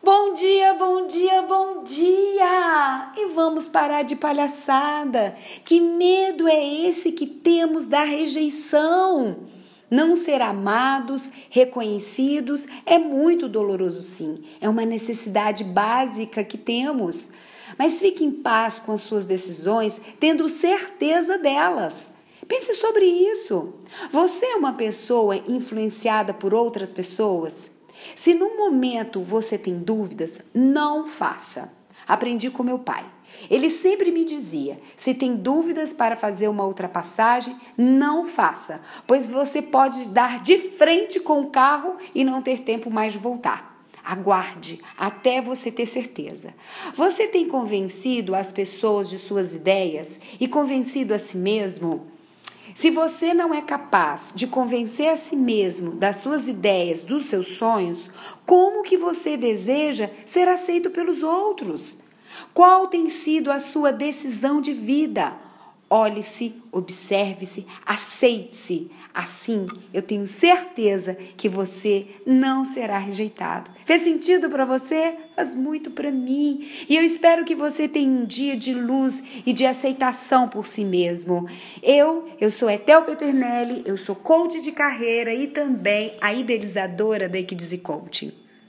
Bom dia, bom dia, bom dia! E vamos parar de palhaçada. Que medo é esse que temos da rejeição? Não ser amados, reconhecidos é muito doloroso, sim. É uma necessidade básica que temos. Mas fique em paz com as suas decisões, tendo certeza delas. Pense sobre isso. Você é uma pessoa influenciada por outras pessoas? Se no momento você tem dúvidas, não faça. Aprendi com meu pai. Ele sempre me dizia: se tem dúvidas para fazer uma ultrapassagem, não faça, pois você pode dar de frente com o carro e não ter tempo mais de voltar. Aguarde até você ter certeza. Você tem convencido as pessoas de suas ideias e convencido a si mesmo? Se você não é capaz de convencer a si mesmo das suas ideias, dos seus sonhos, como que você deseja ser aceito pelos outros? Qual tem sido a sua decisão de vida? Olhe-se, observe-se, aceite-se. Assim, eu tenho certeza que você não será rejeitado. Fez sentido para você? Faz muito para mim. E eu espero que você tenha um dia de luz e de aceitação por si mesmo. Eu, eu sou Etel Peternelli, eu sou coach de carreira e também a idealizadora da Equidize Coaching.